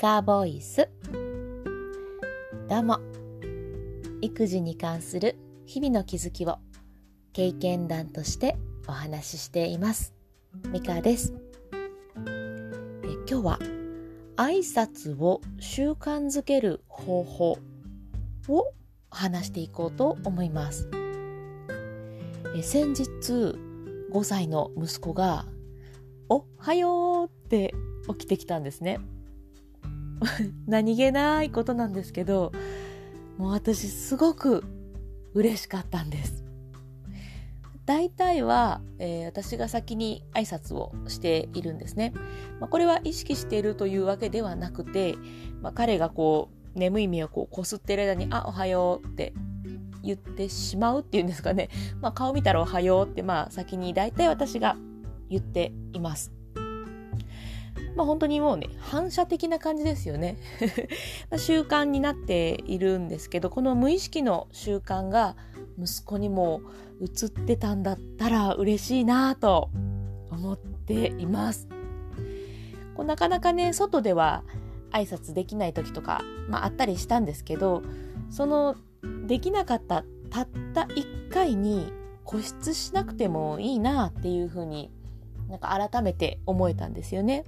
カボイス。どうも。育児に関する日々の気づきを経験談としてお話ししています。ミカです。え今日は挨拶を習慣づける方法を話していこうと思います。え先日5歳の息子が「おはよう」って起きてきたんですね。何気ないことなんですけどもう私すごく嬉しかったんです。大体は、えー、私が先に挨拶をしているんですね、まあ、これは意識しているというわけではなくて、まあ、彼がこう眠い目をこうこすってる間に「あおはよう」って言ってしまうっていうんですかね、まあ、顔見たら「おはよう」ってまあ先に大体私が言っています。まあ本当にもうね、反射的な感じですよね。習慣になっているんですけど、この無意識の習慣が息子にも移ってたんだったら嬉しいなと思っています。こうなかなかね、外では挨拶できない時とか、まああったりしたんですけど、そのできなかったたった1回に固執しなくてもいいなっていうふうになんか改めて思えたんですよね。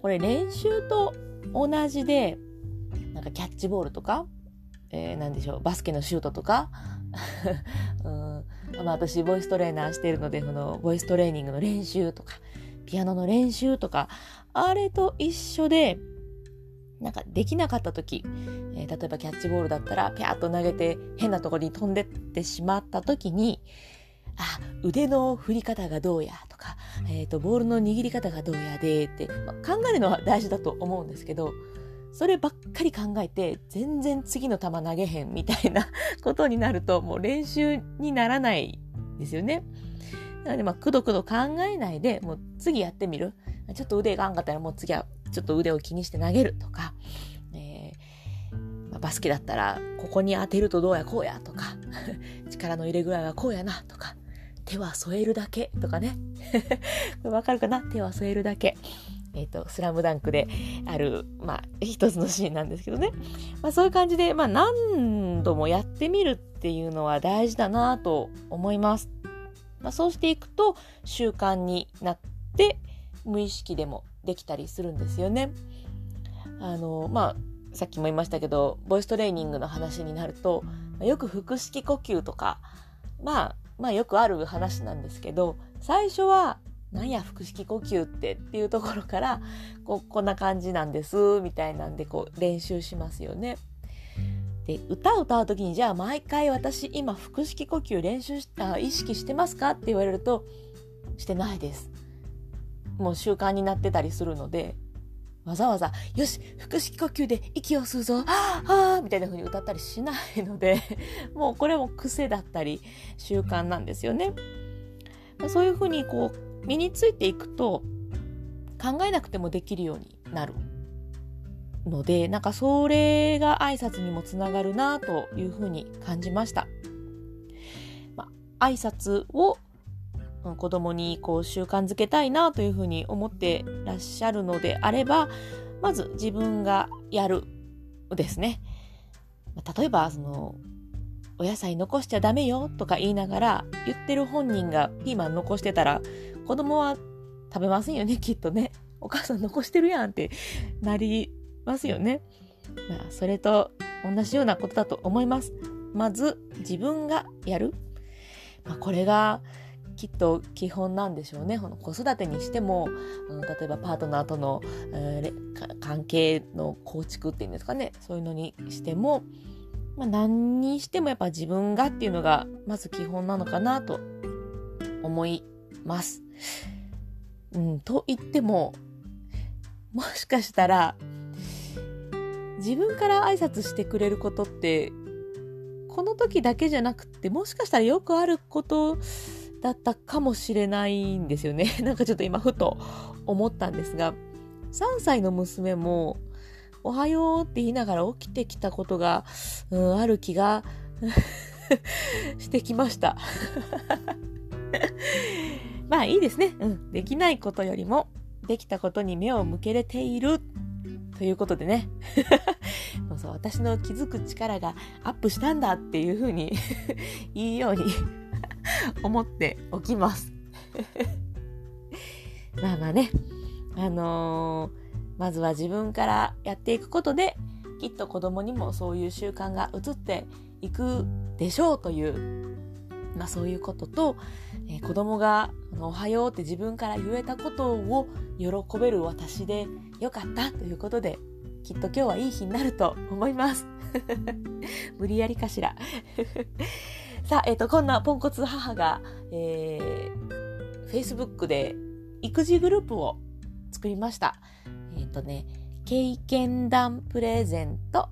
これ練習と同じで、なんかキャッチボールとか、えー、なんでしょう、バスケのシュートとか、うんまあ、私、ボイストレーナーしてるので、このボイストレーニングの練習とか、ピアノの練習とか、あれと一緒で、なんかできなかった時、えー、例えばキャッチボールだったら、ピャーッと投げて変なところに飛んでってしまった時に、あ、腕の振り方がどうやと、えっ、ー、と、ボールの握り方がどうやでって、まあ、考えるのは大事だと思うんですけど、そればっかり考えて、全然次の球投げへんみたいな ことになると、もう練習にならないですよね。なので、まあ、くどくど考えないで、もう次やってみる。ちょっと腕がんかったら、もう次はちょっと腕を気にして投げるとか、えーまあ、バスケだったら、ここに当てるとどうやこうやとか、力の入れ具合はこうやなとか、手は添えるだけとかね。わかるかな？手は添えるだけ。え、ー、と、スラムダンクである、まあ、一つのシーンなんですけどね。まあ、そういう感じで、まあ、何度もやってみるっていうのは大事だなと思います。まあ、そうしていくと習慣になって、無意識でもできたりするんですよね。あの、まあ、さっきも言いましたけど、ボイストレーニングの話になると、よく腹式呼吸とか、まあ、まあよくある話なんですけど、最初は、なんや腹式呼吸ってっていうところから、こ、こんな感じなんです、みたいなんで、こう、練習しますよね。で、歌を歌う時に、じゃあ毎回私今腹式呼吸練習した意識してますか？って言われると、してないです。もう習慣になってたりするので、わざわざ、よし、腹式呼吸で息を吸うぞ、ああみたいな風に歌ったりしないので、もうこれも癖だったり習慣なんですよね。そういう風にこう身についていくと考えなくてもできるようになるので、なんかそれが挨拶にもつながるなという風に感じました。まあ、挨拶を子供にこう習慣づけたいなというふうに思ってらっしゃるのであれば、まず自分がやるですね。例えば、その、お野菜残しちゃダメよとか言いながら言ってる本人がピーマン残してたら子供は食べませんよね、きっとね。お母さん残してるやんってなりますよね。まあ、それと同じようなことだと思います。まず自分がやる。まあ、これがきっと基本なんでしょうね。この子育てにしても、うん、例えばパートナーとの、えー、関係の構築っていうんですかね。そういうのにしても、まあ、何にしてもやっぱ自分がっていうのがまず基本なのかなと思います。うん、と言っても、もしかしたら、自分から挨拶してくれることって、この時だけじゃなくて、もしかしたらよくあることだったかもしれないんですよね。なんかちょっと今ふと思ったんですが、3歳の娘も、おはようって言いながら起きてきたことが、うん、ある気が してきました。まあいいですね。うん。できないことよりも、できたことに目を向けれているということでねそうそう私の気づく力がアップしたんだっていうふうに言うように 思っておきます まあまあねあのー、まずは自分からやっていくことできっと子供にもそういう習慣が移っていくでしょうというまあそういうことと、えー、子供がおはようって自分から言えたことを喜べる私でよかったということで、きっと今日はいい日になると思います。無理やりかしら。さあ、えっ、ー、と、こんなポンコツ母が、えー、Facebook で育児グループを作りました。えっ、ー、とね、経験談プレゼント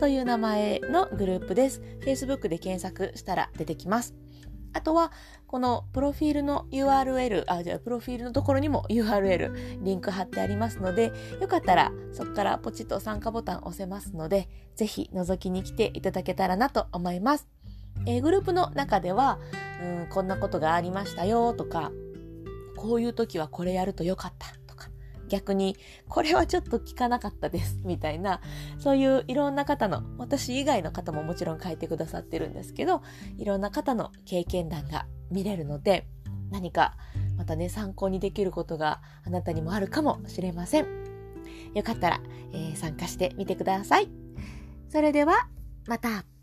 という名前のグループです。Facebook で検索したら出てきます。あとは、このプロフィールの URL、あ、じゃあプロフィールのところにも URL、リンク貼ってありますので、よかったらそこからポチッと参加ボタン押せますので、ぜひ覗きに来ていただけたらなと思います。え、グループの中では、うん、こんなことがありましたよとか、こういう時はこれやるとよかったとか逆にこれはちょっと聞かなかったですみたいなそういういろんな方の私以外の方ももちろん書いてくださってるんですけどいろんな方の経験談が見れるので何かまたね参考にできることがあなたにもあるかもしれません。よかったら、えー、参加してみてください。それではまた。